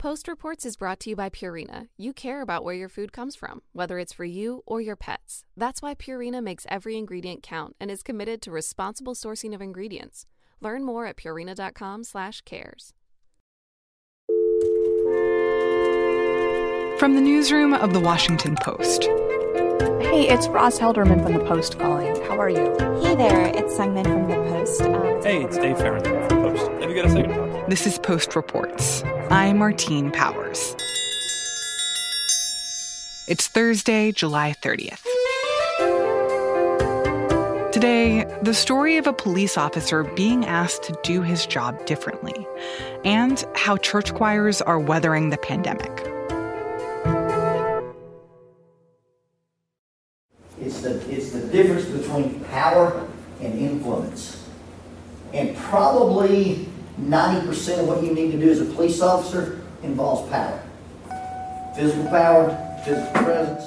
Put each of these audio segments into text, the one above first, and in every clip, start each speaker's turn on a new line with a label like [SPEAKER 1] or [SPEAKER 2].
[SPEAKER 1] Post Reports is brought to you by Purina. You care about where your food comes from, whether it's for you or your pets. That's why Purina makes every ingredient count and is committed to responsible sourcing of ingredients. Learn more at purina.com/cares.
[SPEAKER 2] From the newsroom of the Washington Post.
[SPEAKER 3] Hey, it's Roz Helderman from the Post calling. How are you?
[SPEAKER 4] Hey there, it's Seung Min from the Post.
[SPEAKER 5] Um, hey, it's Dave Fahrenthold from the Post. Have you got a second to talk?
[SPEAKER 2] This is Post Reports. I'm Martine Powers. It's Thursday, July 30th. Today, the story of a police officer being asked to do his job differently, and how church choirs are weathering the pandemic.
[SPEAKER 6] It's the, it's the difference between power and influence. And probably 90% of what you need to do as a police officer involves power physical power, physical presence.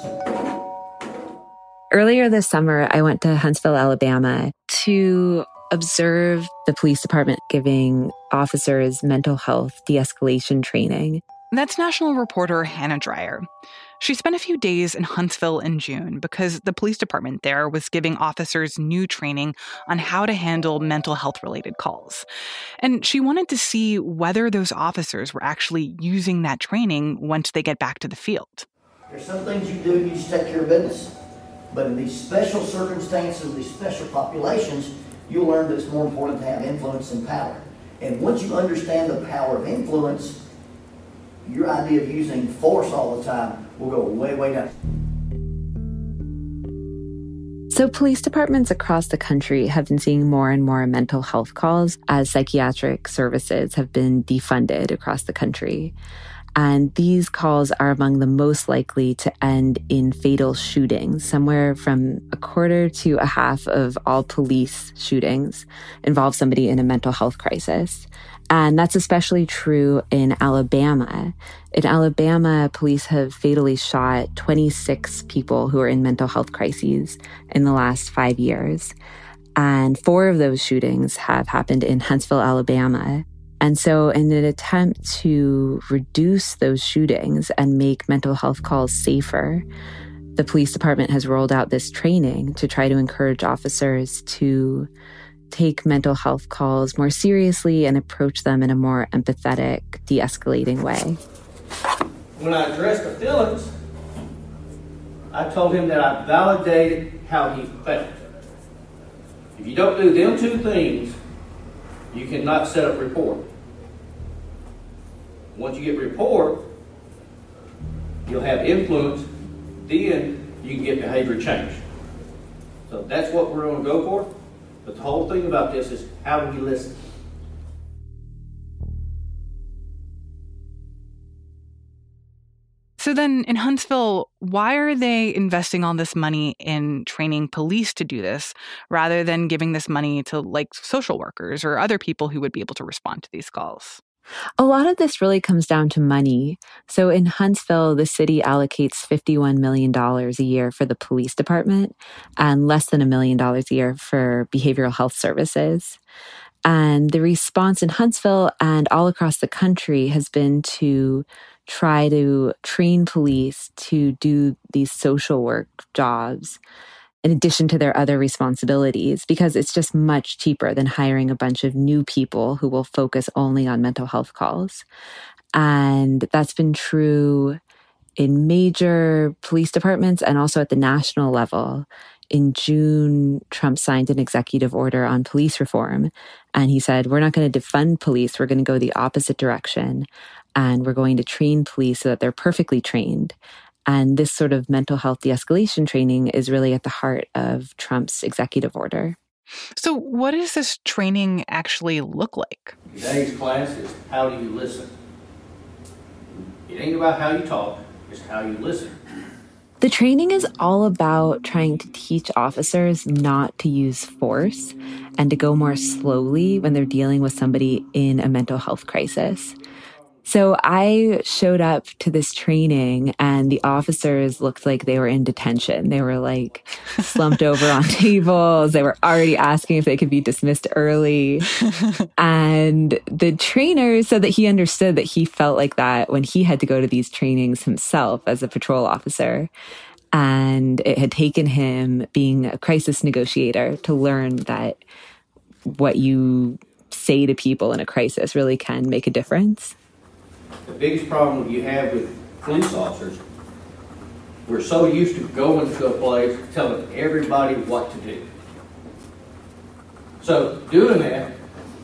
[SPEAKER 7] Earlier this summer, I went to Huntsville, Alabama to observe the police department giving officers mental health de escalation training.
[SPEAKER 2] That's national reporter Hannah Dreier. She spent a few days in Huntsville in June because the police department there was giving officers new training on how to handle mental health related calls. And she wanted to see whether those officers were actually using that training once they get back to the field.
[SPEAKER 6] There's some things you do, you just take care of business. But in these special circumstances, these special populations, you'll learn that it's more important to have influence and power. And once you understand the power of influence, your idea of using force all the time will go way, way down.
[SPEAKER 7] So, police departments across the country have been seeing more and more mental health calls as psychiatric services have been defunded across the country. And these calls are among the most likely to end in fatal shootings. Somewhere from a quarter to a half of all police shootings involve somebody in a mental health crisis. And that's especially true in Alabama. In Alabama, police have fatally shot 26 people who are in mental health crises in the last five years. And four of those shootings have happened in Huntsville, Alabama. And so, in an attempt to reduce those shootings and make mental health calls safer, the police department has rolled out this training to try to encourage officers to take mental health calls more seriously and approach them in a more empathetic, de escalating way.
[SPEAKER 8] When I addressed the feelings, I told him that I validated how he felt. If you don't do them two things, you cannot set up rapport. Once you get rapport, you'll have influence, then you can get behavior change. So that's what we're going to go for. But the whole thing about this is how do we listen?
[SPEAKER 2] So then in Huntsville, why are they investing all this money in training police to do this rather than giving this money to like social workers or other people who would be able to respond to these calls?
[SPEAKER 7] A lot of this really comes down to money. So in Huntsville, the city allocates $51 million a year for the police department and less than a million dollars a year for behavioral health services. And the response in Huntsville and all across the country has been to try to train police to do these social work jobs in addition to their other responsibilities, because it's just much cheaper than hiring a bunch of new people who will focus only on mental health calls. And that's been true in major police departments and also at the national level. In June, Trump signed an executive order on police reform. And he said, We're not going to defund police. We're going to go the opposite direction. And we're going to train police so that they're perfectly trained and this sort of mental health de escalation training is really at the heart of Trump's executive order.
[SPEAKER 2] So, what does this training actually look like?
[SPEAKER 8] Today's class is how do you listen? It ain't about how you talk, it's how you listen.
[SPEAKER 7] The training is all about trying to teach officers not to use force and to go more slowly when they're dealing with somebody in a mental health crisis. So I showed up to this training and the officers looked like they were in detention. They were like slumped over on tables. They were already asking if they could be dismissed early. and the trainer said that he understood that he felt like that when he had to go to these trainings himself as a patrol officer. And it had taken him being a crisis negotiator to learn that what you say to people in a crisis really can make a difference.
[SPEAKER 8] The biggest problem you have with police officers, we're so used to going to a place telling everybody what to do. So doing that,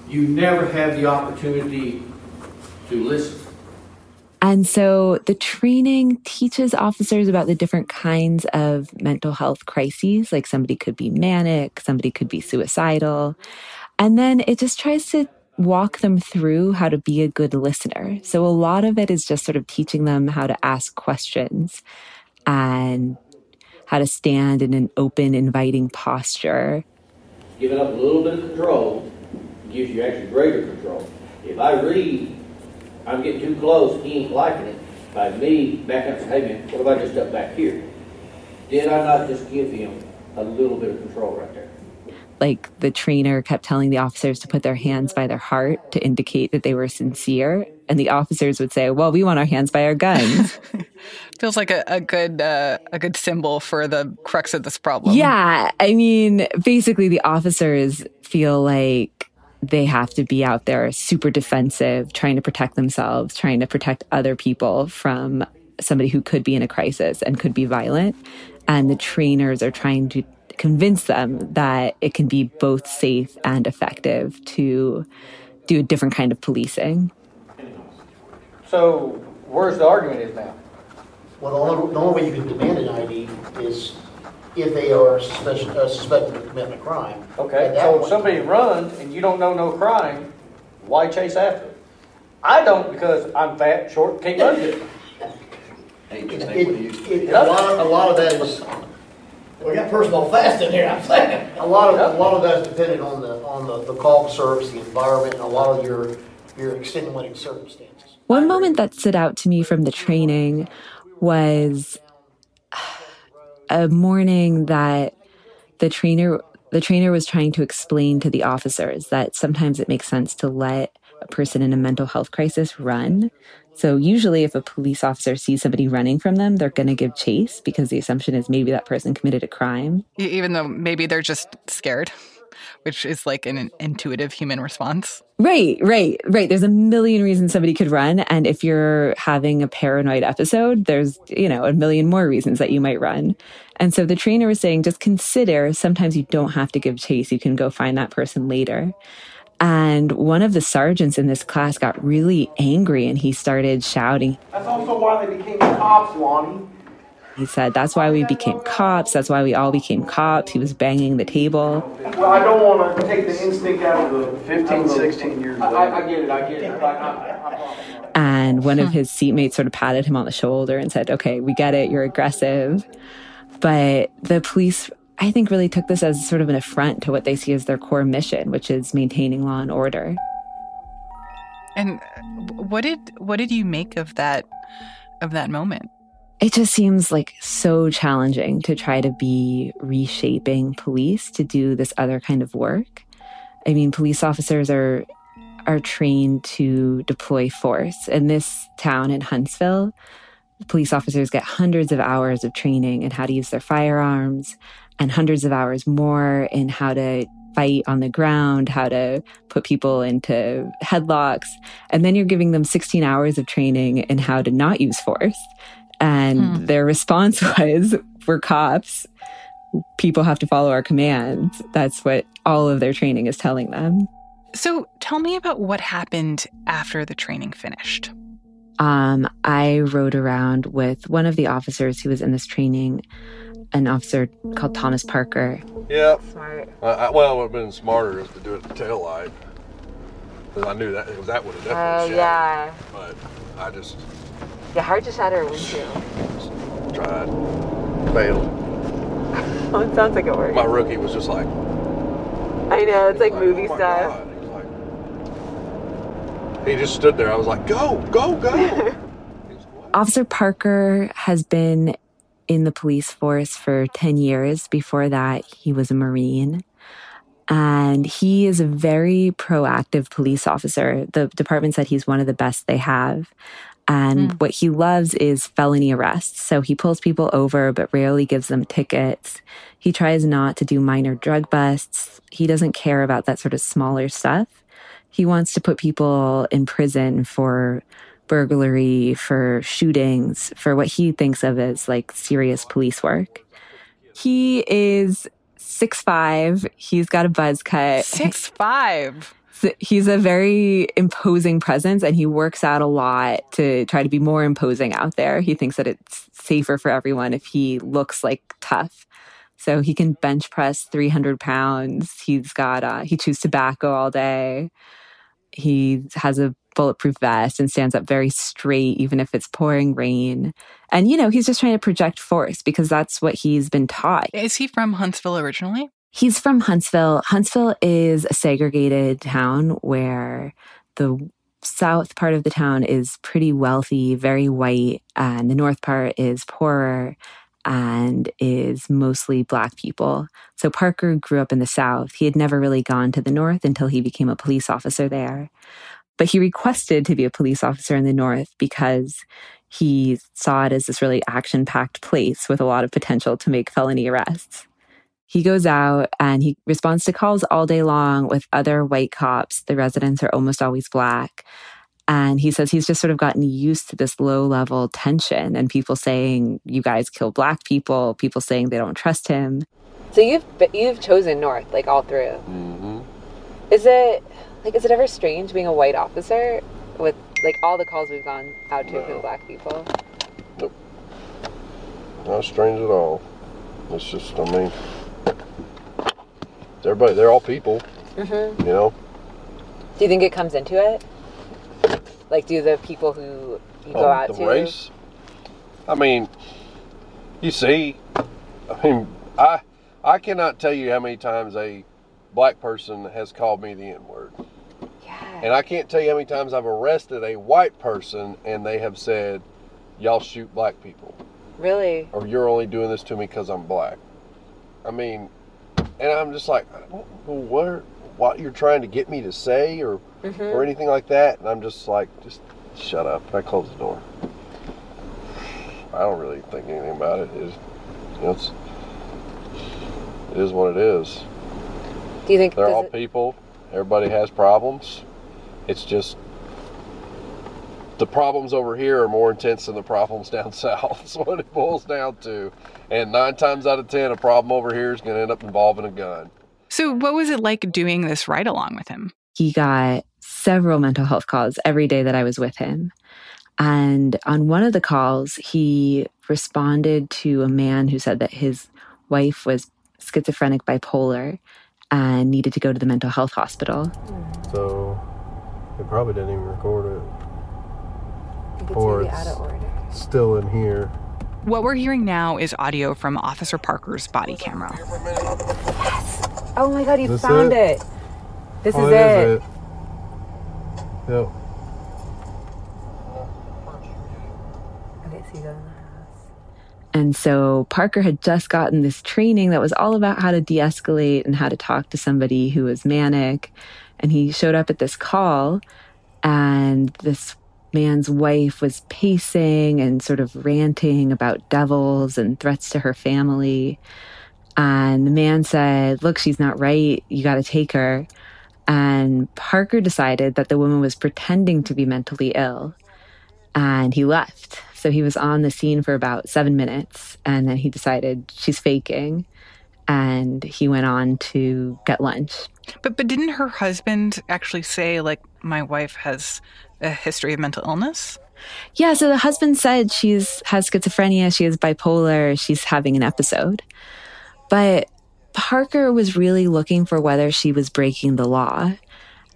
[SPEAKER 8] you never have the opportunity to listen.
[SPEAKER 7] And so the training teaches officers about the different kinds of mental health crises, like somebody could be manic, somebody could be suicidal. And then it just tries to walk them through how to be a good listener. So a lot of it is just sort of teaching them how to ask questions and how to stand in an open, inviting posture.
[SPEAKER 8] Giving up a little bit of control gives you actually greater control. If I read, I'm getting too close, he ain't liking it, by me backing up hey man, what if I just step back here? Did I not just give him a little bit of control right there?
[SPEAKER 7] Like the trainer kept telling the officers to put their hands by their heart to indicate that they were sincere. And the officers would say, well, we want our hands by our guns.
[SPEAKER 2] Feels like a, a good uh, a good symbol for the crux of this problem.
[SPEAKER 7] Yeah. I mean, basically the officers feel like they have to be out there super defensive, trying to protect themselves, trying to protect other people from somebody who could be in a crisis and could be violent. And the trainers are trying to convince them that it can be both safe and effective to do a different kind of policing.
[SPEAKER 8] So, where's the argument is now?
[SPEAKER 9] Well, the only, the only way you can demand an ID is if they are suspect, uh, suspected of committing a crime.
[SPEAKER 8] Okay, so if somebody runs and you don't know no crime, why chase after them? I don't because I'm fat, short, can't run good.
[SPEAKER 9] It, it, it, a, lot a lot of that is
[SPEAKER 6] We got personal fast in here, I'm saying.
[SPEAKER 9] A lot of, a lot of that's dependent on the, on the, the call service, the environment, and a lot of your, your extenuating circumstances.
[SPEAKER 7] One moment that stood out to me from the training was a morning that the trainer the trainer was trying to explain to the officers that sometimes it makes sense to let a person in a mental health crisis run. So usually if a police officer sees somebody running from them, they're going to give chase because the assumption is maybe that person committed a crime.
[SPEAKER 2] Even though maybe they're just scared, which is like an intuitive human response.
[SPEAKER 7] Right, right, right. There's a million reasons somebody could run. And if you're having a paranoid episode, there's, you know, a million more reasons that you might run. And so the trainer was saying, just consider sometimes you don't have to give chase. You can go find that person later. And one of the sergeants in this class got really angry and he started shouting.
[SPEAKER 10] That's also why they became cops, Lonnie.
[SPEAKER 7] He said, That's why we became cops. That's why we all became cops. He was banging the table.
[SPEAKER 10] Well, I don't want to take the instinct out of the
[SPEAKER 11] 15, 16 years
[SPEAKER 10] I, I, I get it, I get it. Like, I,
[SPEAKER 7] and one of his seatmates sort of patted him on the shoulder and said, Okay, we get it. You're aggressive. But the police I think really took this as sort of an affront to what they see as their core mission, which is maintaining law and order.
[SPEAKER 2] And uh, what did what did you make of that of that moment?
[SPEAKER 7] It just seems like so challenging to try to be reshaping police to do this other kind of work. I mean, police officers are are trained to deploy force. In this town in Huntsville, police officers get hundreds of hours of training in how to use their firearms, and hundreds of hours more in how to fight on the ground, how to put people into headlocks. And then you're giving them 16 hours of training in how to not use force. And hmm. their response was, we're cops. People have to follow our commands. That's what all of their training is telling them.
[SPEAKER 2] So tell me about what happened after the training finished.
[SPEAKER 7] Um, I rode around with one of the officers who was in this training an officer called Thomas Parker.
[SPEAKER 11] Yeah. Smart. Uh, well, it would have been smarter is to do it at the tail light. Because I knew that that would have definitely
[SPEAKER 7] Oh, yeah.
[SPEAKER 11] But I just
[SPEAKER 7] Yeah, hard to shatter a windshield.
[SPEAKER 11] tried, failed.
[SPEAKER 7] Oh, it sounds like it worked.
[SPEAKER 11] My rookie was just like,
[SPEAKER 7] I know, it's like movie
[SPEAKER 11] "Oh my
[SPEAKER 7] stuff.
[SPEAKER 11] God." He just stood there. I was like, go, go, go.
[SPEAKER 7] Officer Parker has been in the police force for 10 years. Before that, he was a Marine. And he is a very proactive police officer. The department said he's one of the best they have. And hmm. what he loves is felony arrests. So he pulls people over, but rarely gives them tickets. He tries not to do minor drug busts. He doesn't care about that sort of smaller stuff. He wants to put people in prison for burglary, for shootings, for what he thinks of as like serious police work. He is six five. He's got a buzz cut.
[SPEAKER 2] Six five.
[SPEAKER 7] He's a very imposing presence and he works out a lot to try to be more imposing out there. He thinks that it's safer for everyone if he looks like tough. So he can bench press 300 pounds. He's got, uh, he chews tobacco all day. He has a bulletproof vest and stands up very straight, even if it's pouring rain. And, you know, he's just trying to project force because that's what he's been taught.
[SPEAKER 2] Is he from Huntsville originally?
[SPEAKER 7] He's from Huntsville. Huntsville is a segregated town where the south part of the town is pretty wealthy, very white, and the north part is poorer and is mostly black people. So Parker grew up in the south. He had never really gone to the north until he became a police officer there. But he requested to be a police officer in the north because he saw it as this really action packed place with a lot of potential to make felony arrests. He goes out and he responds to calls all day long with other white cops. The residents are almost always black. And he says he's just sort of gotten used to this low level tension and people saying, you guys kill black people, people saying they don't trust him. So you've you've chosen North like all through.
[SPEAKER 11] Mm-hmm.
[SPEAKER 7] Is it like is it ever strange being a white officer with like all the calls we've gone out to for the black people? Nope.
[SPEAKER 11] Not strange at all. It's just, I mean, everybody, they're all people,
[SPEAKER 7] Mm-hmm.
[SPEAKER 11] you know?
[SPEAKER 7] Do you think it comes into it? Like, do the people who you go
[SPEAKER 11] Oh,
[SPEAKER 7] out
[SPEAKER 11] the
[SPEAKER 7] to?
[SPEAKER 11] race. I mean, you see, I mean, I I cannot tell you how many times a black person has called me the N word.
[SPEAKER 7] Yeah.
[SPEAKER 11] And I can't tell you how many times I've arrested a white person and they have said, "Y'all shoot black people,"
[SPEAKER 7] Really?
[SPEAKER 11] or "You're only doing this to me because I'm black." I mean, and I'm just like, what what you're trying to get me to say or
[SPEAKER 7] Mhm.
[SPEAKER 11] or anything like that, and I'm just like, just shut up. I close the door. I don't really think anything about it. It's, you know, it's it is what it is.
[SPEAKER 7] Do you think
[SPEAKER 11] They're all
[SPEAKER 7] it-
[SPEAKER 11] people. Everybody has problems. It's just the problems over here are more intense than the problems down south. That's what it boils down to. And nine times out of ten, a problem over here is going to end up involving a gun.
[SPEAKER 2] So, what was it like doing this ride along with him?
[SPEAKER 7] he got several mental health calls every day that I was with him. And on one of the calls, he responded to a man who said that his wife was schizophrenic bipolar and needed to go to the mental health hospital.
[SPEAKER 11] So they probably didn't even record it. Or it's still in here.
[SPEAKER 2] What we're hearing now is audio from Officer Parker's body camera. Yes!
[SPEAKER 7] Oh my God, you
[SPEAKER 11] This
[SPEAKER 7] found
[SPEAKER 11] it?
[SPEAKER 7] it. This
[SPEAKER 11] Oh,
[SPEAKER 7] is it.
[SPEAKER 11] Yep.
[SPEAKER 7] Okay, so you go in the house. And so Parker had just gotten this training that was all about how to de escalate and how to talk to somebody who was manic. And he showed up at this call, and this man's wife was pacing and sort of ranting about devils and threats to her family. And the man said, Look, she's not right. You got to take her. And Parker decided that the woman was pretending to be mentally ill and he left. So he was on the scene for about seven minutes and then he decided she's faking and he went on to get lunch.
[SPEAKER 2] But but didn't her husband actually say like my wife has a history of mental illness?
[SPEAKER 7] Yeah, so the husband said she's has schizophrenia, she is bipolar, she's having an episode. But Parker was really looking for whether she was breaking the law.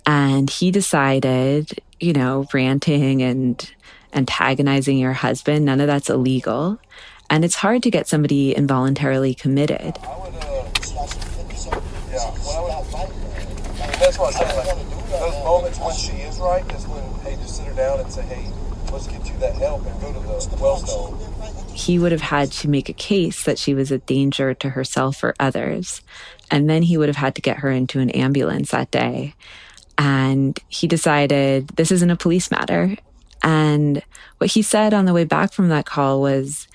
[SPEAKER 7] And he decided, you know, ranting and antagonizing your husband, none of that's illegal. And it's hard to get somebody involuntarily committed.
[SPEAKER 11] Uh, that's what I'm saying. Like, those moments when she is right is when, hey, just sit her down and say, hey, let's get you that help and go to the Wellstone.
[SPEAKER 7] He would have had to make a case that she was a danger to herself or others. And then he would have had to get her into an ambulance that day. And he decided this isn't a police matter. And what he said on the way back from that call was,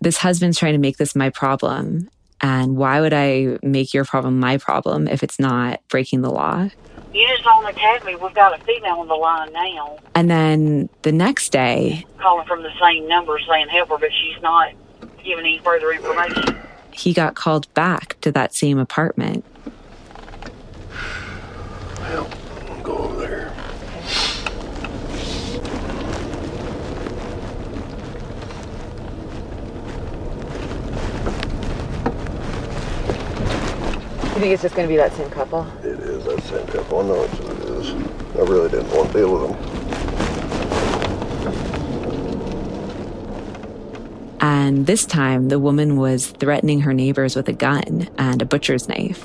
[SPEAKER 7] this husband's trying to make this my problem. And why would I make your problem my problem if it's not breaking the law?
[SPEAKER 12] You just only tagged me. We've got a female on the line now.
[SPEAKER 7] And then the next day,
[SPEAKER 12] calling from the same number saying help her, but she's not giving any further information.
[SPEAKER 7] He got called back to that same apartment.
[SPEAKER 11] Well,
[SPEAKER 13] You think it's just going to be that same couple?
[SPEAKER 11] It is that same couple. I know it's what it is. I really didn't want to deal with them.
[SPEAKER 7] And this time, the woman was threatening her neighbors with a gun and a butcher's knife.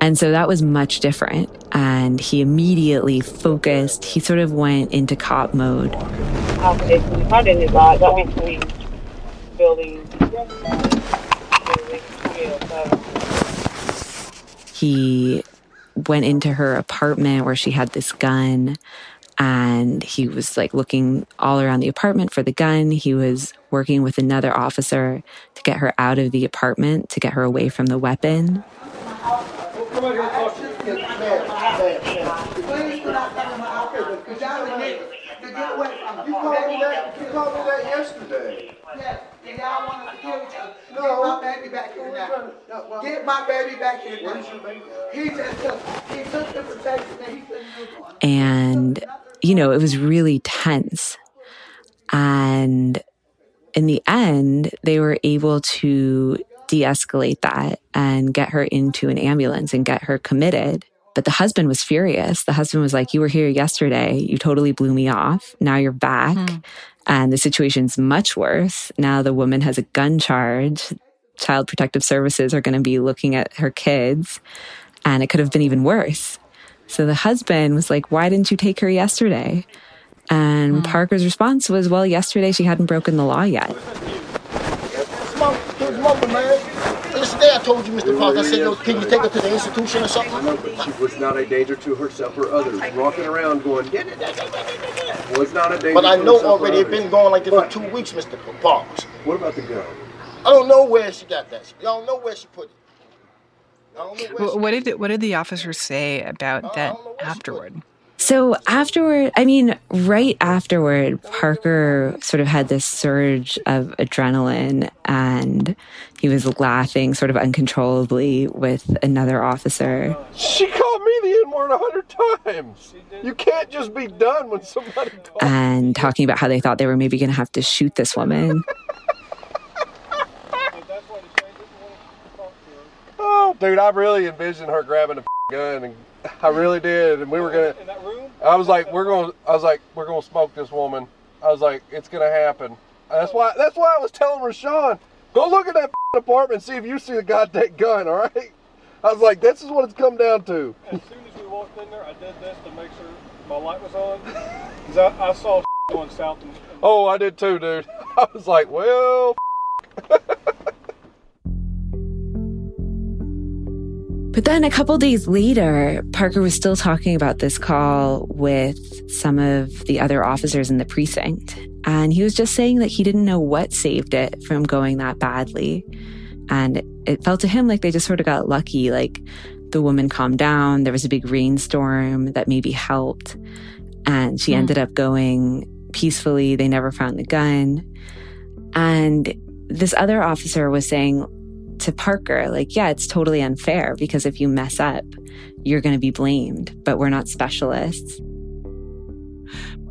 [SPEAKER 7] And so that was much different. And he immediately focused, he sort of went into cop mode.
[SPEAKER 12] Okay, I didn't advise. That means we building.
[SPEAKER 7] He went into her apartment where she had this gun and he was like looking all around the apartment for the gun. He was working with another officer to get her out of the apartment, to get her away from the weapon.
[SPEAKER 10] You called me that, you called me that yesterday.
[SPEAKER 14] Yes, and y'all want to kill each oh. other. Get my baby back here now. Get my baby back here now. He just took, he took the protection that he couldn't.
[SPEAKER 7] And, you know, it was really tense. And in the end, they were able to de escalate that and get her into an ambulance and get her committed. But the husband was furious. The husband was like, You were here yesterday. You totally blew me off. Now you're back. Hmm. And the situation's much worse. Now the woman has a gun charge. Child Protective Services are going to be looking at her kids. And it could have been even worse. So the husband was like, Why didn't you take her yesterday? And Parker's response was, Well, yesterday she hadn't broken the law yet.
[SPEAKER 9] Smoke, here's smoking. Yesterday I told you, Mr. Parker, I said, yo, can you take her to the institution or something?
[SPEAKER 11] I but she was not a danger to herself or others. Walking around going, get it, was not a danger
[SPEAKER 9] But I know already it's
[SPEAKER 11] others.
[SPEAKER 9] been going like this for two weeks, Mr. Parks.
[SPEAKER 11] What about the gun?
[SPEAKER 9] I don't know where she got that. Uh, I don't know where she put it. I don't know where
[SPEAKER 2] Wh- What did what did the officers say about that afterward?
[SPEAKER 7] So afterward, I mean, right afterward, Parker sort of had this surge of adrenaline and he was laughing sort of uncontrollably with another officer.
[SPEAKER 11] She called me the N word a hundred times. You can't just be done when somebody calls.
[SPEAKER 7] and talking about how they thought they were maybe going to have to shoot this woman.
[SPEAKER 11] Oh, dude, I really envisioned her grabbing a gun, and I really did. And we were gonna. In that room? I was like, we're gonna. I was like, we're gonna smoke this woman. I was like, it's gonna happen. That's why. That's why I was telling Rashawn, go look at that apartment, see if you see the goddamn gun. All right. I was like, this is what it's come down to.
[SPEAKER 5] As soon as we walked in there, I did this to make sure my light was on. Because I, I saw going south. And,
[SPEAKER 11] Oh, I did too, dude. I was like, well.
[SPEAKER 7] But then a couple days later, Parker was still talking about this call with some of the other officers in the precinct. And he was just saying that he didn't know what saved it from going that badly. And it felt to him like they just sort of got lucky. Like the woman calmed down. There was a big rainstorm that maybe helped. And she
[SPEAKER 2] Hmm.
[SPEAKER 7] ended up going peacefully. They never found the gun. And this other officer was saying to Parker, like, yeah, it's totally unfair because if you mess up, you're going to be blamed, but we're not specialists.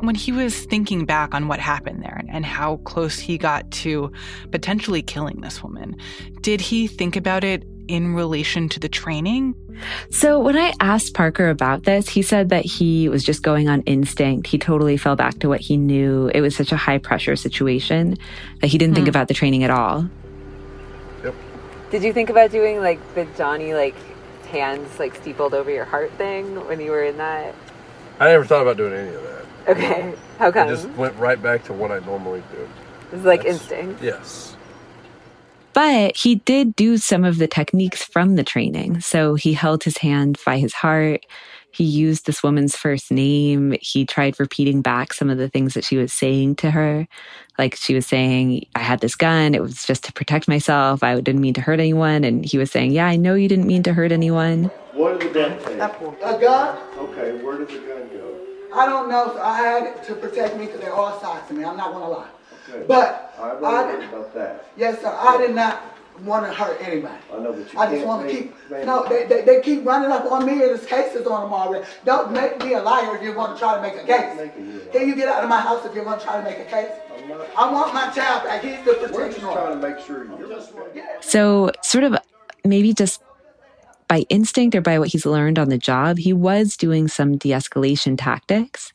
[SPEAKER 2] When he was thinking back on what happened there and how close he got to potentially killing this woman, did he think about it in relation to the training?
[SPEAKER 7] So, when I asked Parker about this, he said that he was just going on instinct. He totally fell back to what he knew. It was such a high pressure situation that he didn't think
[SPEAKER 13] Hmm.
[SPEAKER 7] about the training at all.
[SPEAKER 13] Did you think about doing like the Johnny like hands like steepled over your heart thing when you were in that?
[SPEAKER 11] I never thought about doing any of that.
[SPEAKER 13] Okay. How come?
[SPEAKER 11] I just went right back to what I normally do.
[SPEAKER 13] It's like
[SPEAKER 11] That's-
[SPEAKER 13] instinct.
[SPEAKER 11] Yes.
[SPEAKER 7] But he did do some of the techniques from the training. So he held his hand by his heart. He used this woman's first name. He tried repeating back some of the things that she was saying to her. Like she was saying, I had this gun. It was just to protect myself. I didn't mean to hurt anyone. And he was saying, Yeah, I know you didn't mean to hurt anyone.
[SPEAKER 10] What did the gun take?
[SPEAKER 14] A gun?
[SPEAKER 10] Okay, where did the gun go?
[SPEAKER 14] I don't know. So I had it to protect me because they're all sides to me. I'm not gonna lie.
[SPEAKER 10] Okay.
[SPEAKER 14] But
[SPEAKER 10] I've
[SPEAKER 14] I did-
[SPEAKER 10] heard about that.
[SPEAKER 14] Yes, sir. I did not want to hurt anybody.
[SPEAKER 10] I know, but you
[SPEAKER 14] I just want to keep.
[SPEAKER 10] make-
[SPEAKER 14] No, they, they, they keep running up on me. and There's cases on them already. Don't make me a liar if you want to try to make a case. Can you get out of my house if you want to try to make a case? I want my child back. He's the protection
[SPEAKER 10] We're just
[SPEAKER 14] order.
[SPEAKER 10] trying to make sure you're.
[SPEAKER 7] So, sort of maybe just by instinct or by what he's learned on the job, he was doing some de escalation tactics.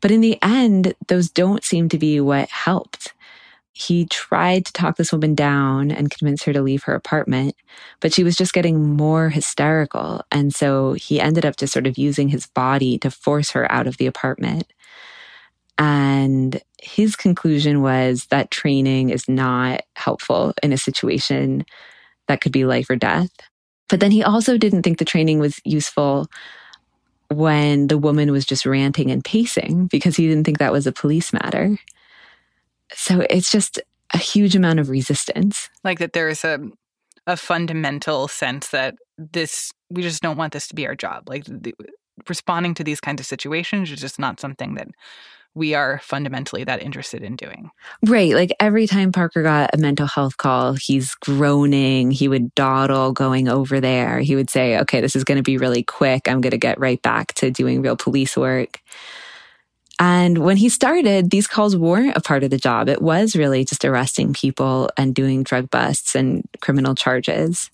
[SPEAKER 7] But in the end, those don't seem to be what helped. He tried to talk this woman down and convince her to leave her apartment, but she was just getting more hysterical. And so he ended up just sort of using his body to force her out of the apartment. And his conclusion was that training is not helpful in a situation that could be life or death. But then he also didn't think the training was useful when the woman was just ranting and pacing because he didn't think that was a police matter. So it's just a huge amount of resistance.
[SPEAKER 2] Like that there is a a fundamental sense that this we just don't want this to be our job. Like the, responding to these kinds of situations is just not something that we are fundamentally that interested in doing.
[SPEAKER 7] Right. Like every time Parker got a mental health call, he's groaning. He would dawdle going over there. He would say, okay, this is going to be really quick. I'm going to get right back to doing real police work. And when he started, these calls weren't a part of the job. It was really just arresting people and doing drug busts and criminal charges.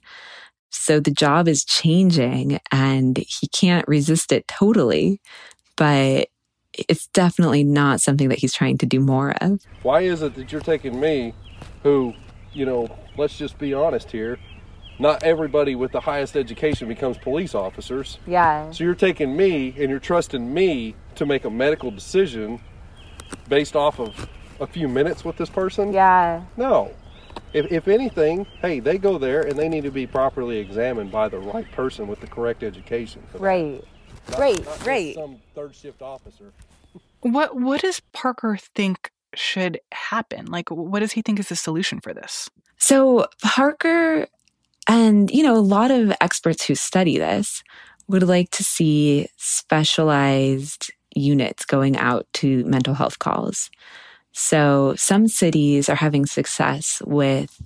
[SPEAKER 7] So the job is changing and he can't resist it totally, but it's definitely not something that he's trying to do more of.
[SPEAKER 11] Why is it that you're taking me, who, you know, let's just be honest here, not everybody with the highest education becomes police officers.
[SPEAKER 13] Yeah.
[SPEAKER 11] So you're taking me and you're trusting me to make a medical decision based off of a few minutes with this person?
[SPEAKER 13] Yeah.
[SPEAKER 11] No. If, if anything, hey, they go there and they need to be properly examined by the right person with the correct education.
[SPEAKER 13] Right.
[SPEAKER 11] Not-
[SPEAKER 13] Right,
[SPEAKER 11] not
[SPEAKER 13] right.
[SPEAKER 11] Some third shift officer.
[SPEAKER 2] What what does Parker think should happen? Like what does he think is the solution for this?
[SPEAKER 7] So Parker and, you know, a lot of experts who study this would like to see specialized units going out to mental health calls. So some cities are having success with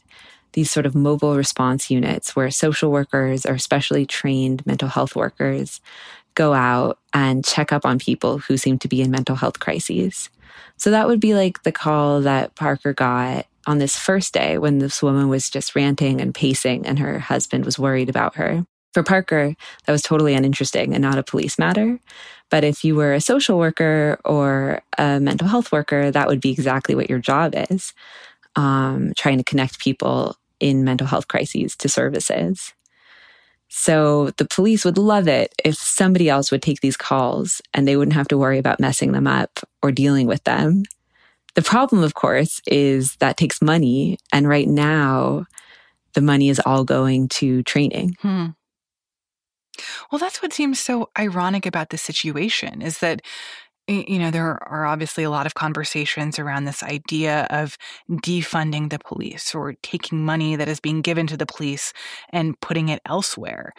[SPEAKER 7] these sort of mobile response units where social workers or specially trained mental health workers go out and check up on people who seem to be in mental health crises. So that would be like the call that Parker got on this first day when this woman was just ranting and pacing and her husband was worried about her. For Parker, that was totally uninteresting and not a police matter. But if you were a social worker or a mental health worker, that would be exactly what your job is um, trying to connect people in mental health crises to services. So the police would love it if somebody else would take these calls and they wouldn't have to worry about messing them up or dealing with them. The problem, of course, is that takes money. And right now, the money is all going to training.
[SPEAKER 2] Hmm. Well, that's what seems so ironic about the situation is that you know there are obviously a lot of conversations around this idea of defunding the police or taking money that is being given to the police and putting it elsewhere.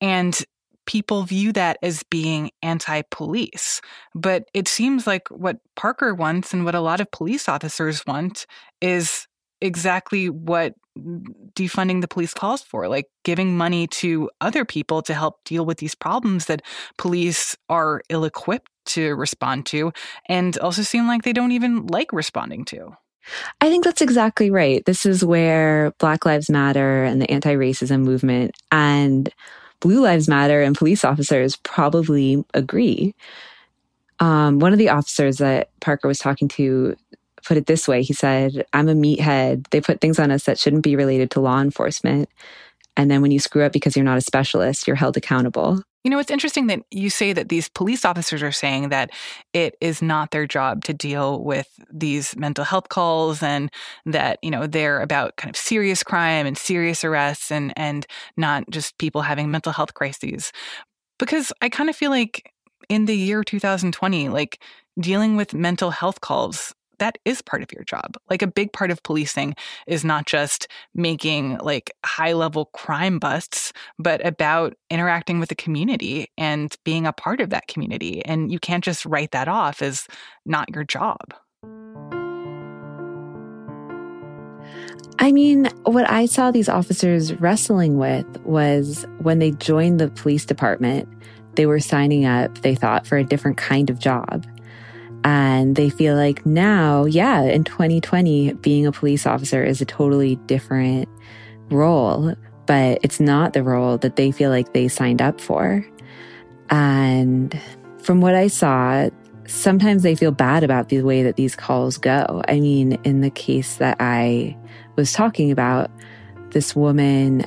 [SPEAKER 2] And people view that as being anti-police. But it seems like what Parker wants and what a lot of police officers want is exactly what defunding the police calls for, like giving money to other people to help deal with these problems that police are ill equipped to respond to and also seem like they don't even like responding to.
[SPEAKER 7] I think that's exactly right. This is where Black Lives Matter and the anti racism movement and Blue Lives Matter and police officers probably agree. Um, one of the officers that Parker was talking to put it this way he said, I'm a meathead. They put things on us that shouldn't be related to law enforcement. And then when you screw up because you're not a specialist, you're held accountable.
[SPEAKER 2] You know, it's interesting that you say that these police officers are saying that it is not their job to deal with these mental health calls and that, you know, they're about kind of serious crime and serious arrests and and not just people having mental health crises. Because I kind of feel like in the year 2020, like dealing with mental health calls that is part of your job. Like a big part of policing is not just making like high level crime busts, but about interacting with the community and being a part of that community. And you can't just write that off as not your job.
[SPEAKER 7] I mean, what I saw these officers wrestling with was when they joined the police department, they were signing up, they thought, for a different kind of job. And they feel like now, yeah, in 2020, being a police officer is a totally different role, but it's not the role that they feel like they signed up for. And from what I saw, sometimes they feel bad about the way that these calls go. I mean, in the case that I was talking about, this woman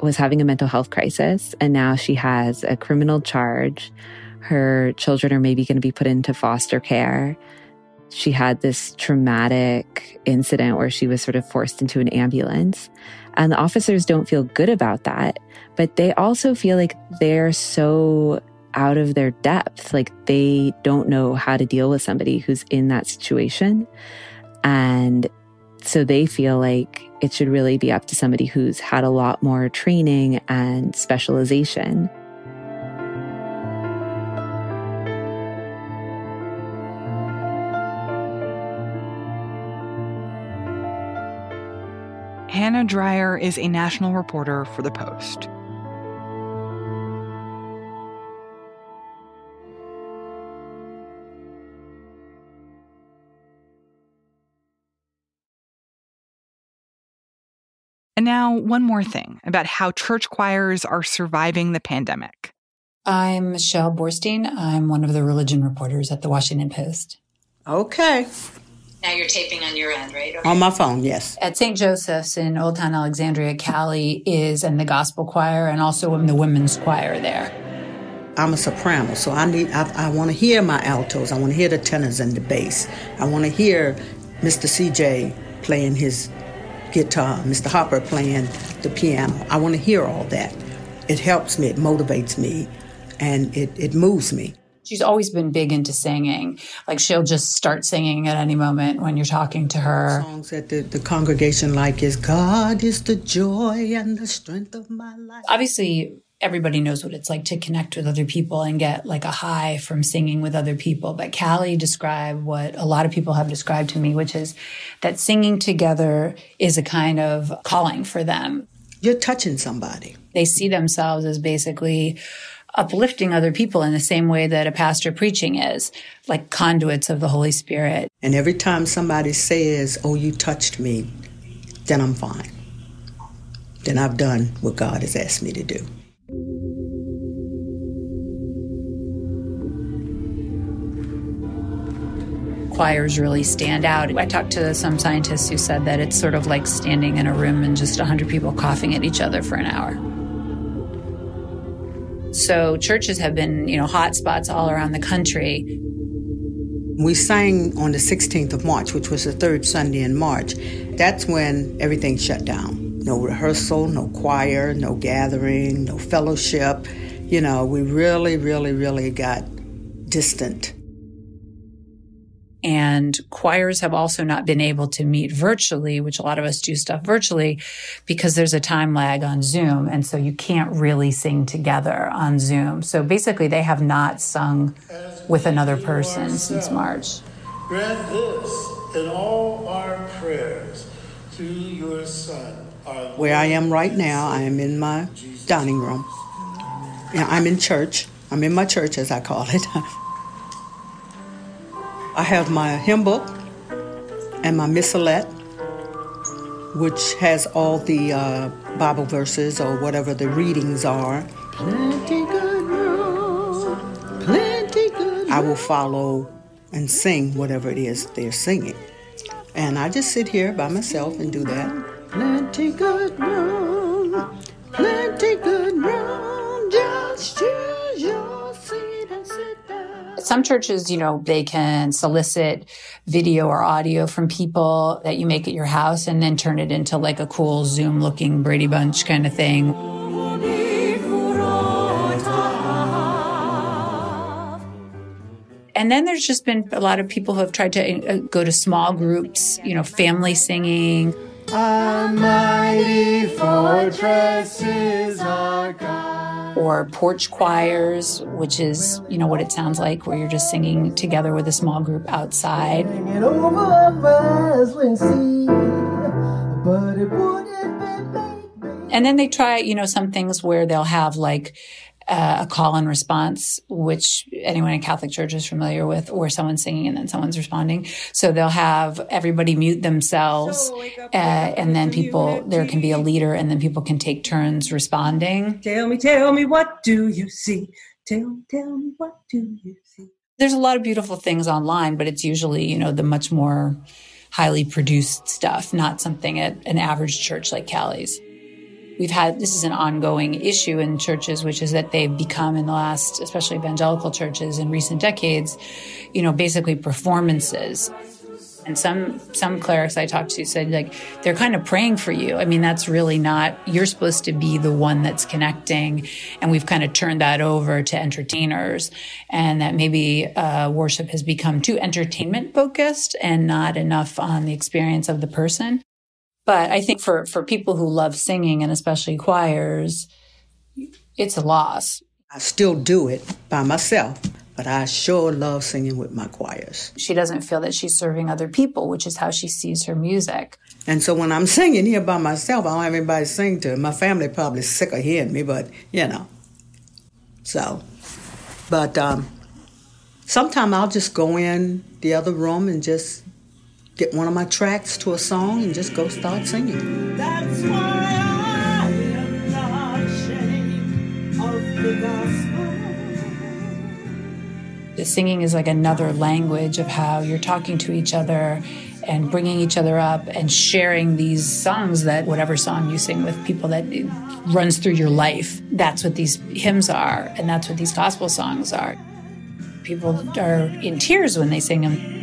[SPEAKER 7] was having a mental health crisis and now she has a criminal charge her children are maybe going to be put into foster care. She had this traumatic incident where she was sort of forced into an ambulance. And the officers don't feel good about that, but they also feel like they're so out of their depth. Like they don't know how to deal with somebody who's in that situation. And so they feel like it should really be up to somebody who's had a lot more training and specialization.
[SPEAKER 2] Hannah Dreier is a national reporter for The Post. And now, one more thing about how church choirs are surviving the pandemic.
[SPEAKER 15] I'm Michelle Boorstein. I'm one of the religion reporters at the Washington Post.
[SPEAKER 16] Okay.
[SPEAKER 17] Now you're taping on your end, right? Okay.
[SPEAKER 16] On my phone, yes.
[SPEAKER 15] At St. Joseph's in Old Town Alexandria, Callie is in the gospel choir and also in the women's choir there.
[SPEAKER 16] I'm a soprano, so I need I, I want to hear my altos. I want to hear the tenors and the bass. I want to hear Mr. CJ playing his guitar, Mr. Hopper playing the piano. I want to hear all that. It helps me, it motivates me, and it, it moves me.
[SPEAKER 15] She's always been big into singing. Like she'll just start singing at any moment when you're talking to her.
[SPEAKER 16] Songs that the, the congregation like is God is the joy and the strength of my life.
[SPEAKER 15] Obviously, everybody knows what it's like to connect with other people and get like a high from singing with other people. But Callie described what a lot of people have described to me, which is that singing together is a kind of calling for them.
[SPEAKER 16] You're touching somebody.
[SPEAKER 15] They see themselves as basically uplifting other people in the same way that a pastor preaching is, like conduits of the Holy Spirit.
[SPEAKER 16] And every time somebody says, Oh, you touched me, then I'm fine. Then I've done what God has asked me to do.
[SPEAKER 15] choirs really stand out. I talked to some scientists who said that it's sort of like standing in a room and just 100 people coughing at each other for an hour. So churches have been, you know, hot spots all around the country.
[SPEAKER 16] We sang on the 16th of March, which was the third Sunday in March. That's when everything shut down. No rehearsal, no choir, no gathering, no fellowship. You know, we really, really, really got distant.
[SPEAKER 15] And choirs have also not been able to meet virtually, which a lot of us do stuff virtually because there's a time lag on Zoom. And so you can't really sing together on Zoom. So basically, they have not sung with another person since March.
[SPEAKER 18] Grant this in all our prayers to your Son.
[SPEAKER 16] Where I am right now, I am in my dining room. I'm in church. I'm in my church, as I call it. I have my hymn book and my missalette, which has all the uh, Bible verses or whatever the readings are. Plenty good room, plenty good. I will follow and sing whatever it is they're singing. And I just sit here by myself and do that. Plenty good room, plenty good room, just choose
[SPEAKER 15] Some churches, you know, they can solicit video or audio from people that you make at your house and then turn it into like a cool Zoom looking Brady Bunch kind of thing. And then there's just been a lot of people who have tried to uh, go to small groups, you know, family singing.
[SPEAKER 10] A mighty fortress is our God.
[SPEAKER 15] Or porch choirs, which is, you know, what it sounds like, where you're just singing together with a small group outside.
[SPEAKER 10] It over a dazzling sea, but it wouldn't
[SPEAKER 15] And then they try, you know, some things where they'll have like uh, a call and response, which anyone in Catholic Church is familiar with, or someone singing and then someone's responding. So they'll have everybody mute themselves, uh, and then people, there can be a leader, and then people can take turns responding.
[SPEAKER 19] Tell me, tell me, what do you see? Tell, tell me, what do you see?
[SPEAKER 15] There's a lot of beautiful things online, but it's usually, you know, the much more highly produced stuff, not something at an average church like Callie's we've had this is an ongoing issue in churches which is that they've become in the last especially evangelical churches in recent decades you know basically performances. And some some clerics i talked to said like they're kind of praying for you. I mean that's really not you're supposed to be the one that's connecting. And we've kind of turned that over to entertainers. And that maybe uh, worship has become too entertainment focused and not enough on the experience of the person but I think for, for people who love singing and especially choirs, it's a loss.
[SPEAKER 16] I still do it by myself, but I sure love singing with my choirs.
[SPEAKER 15] She doesn't feel that she's serving other people, which is how she sees her music.
[SPEAKER 16] And so when I'm singing here by myself, I don't have anybody to sing to. My family probably sick of hearing me, but you know. So, but um, sometimes I'll just go in the other room and just get one of my tracks to a song and just go start singing.
[SPEAKER 10] That's why I am not ashamed of the gospel.
[SPEAKER 15] The singing is like another language of how you're talking to each other and bringing each other up and sharing these songs that whatever song you sing with people that runs through your life. That's what these hymns are, and that's what these gospel songs are. People are in tears when they sing them.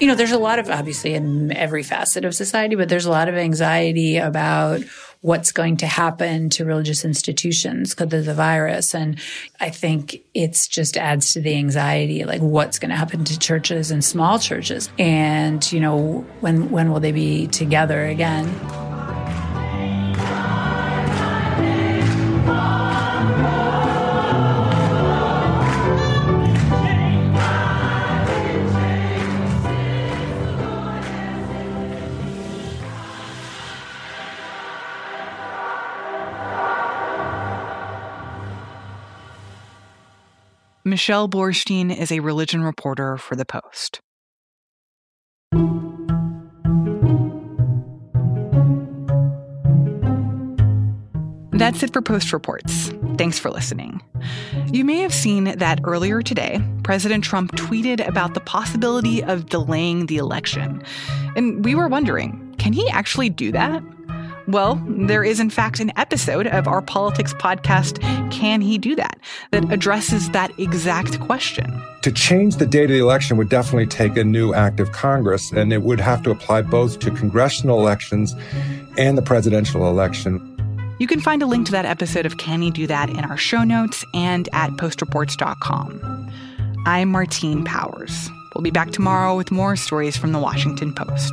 [SPEAKER 15] You know, there's a lot of obviously in every facet of society, but there's a lot of anxiety about what's going to happen to religious institutions because of the virus. And I think it's just adds to the anxiety, like what's going to happen to churches and small churches. And, you know, when, when will they be together again?
[SPEAKER 2] Michelle Boorstein is a religion reporter for The Post. That's it for Post Reports. Thanks for listening. You may have seen that earlier today, President Trump tweeted about the possibility of delaying the election. And we were wondering can he actually do that? Well, there is in fact an episode of our politics podcast, Can He Do That, that addresses that exact question.
[SPEAKER 20] To change the date of the election would definitely take a new act of Congress, and it would have to apply both to congressional elections and the presidential election.
[SPEAKER 2] You can find a link to that episode of Can He Do That in our show notes and at postreports.com. I'm Martine Powers. We'll be back tomorrow with more stories from the Washington Post.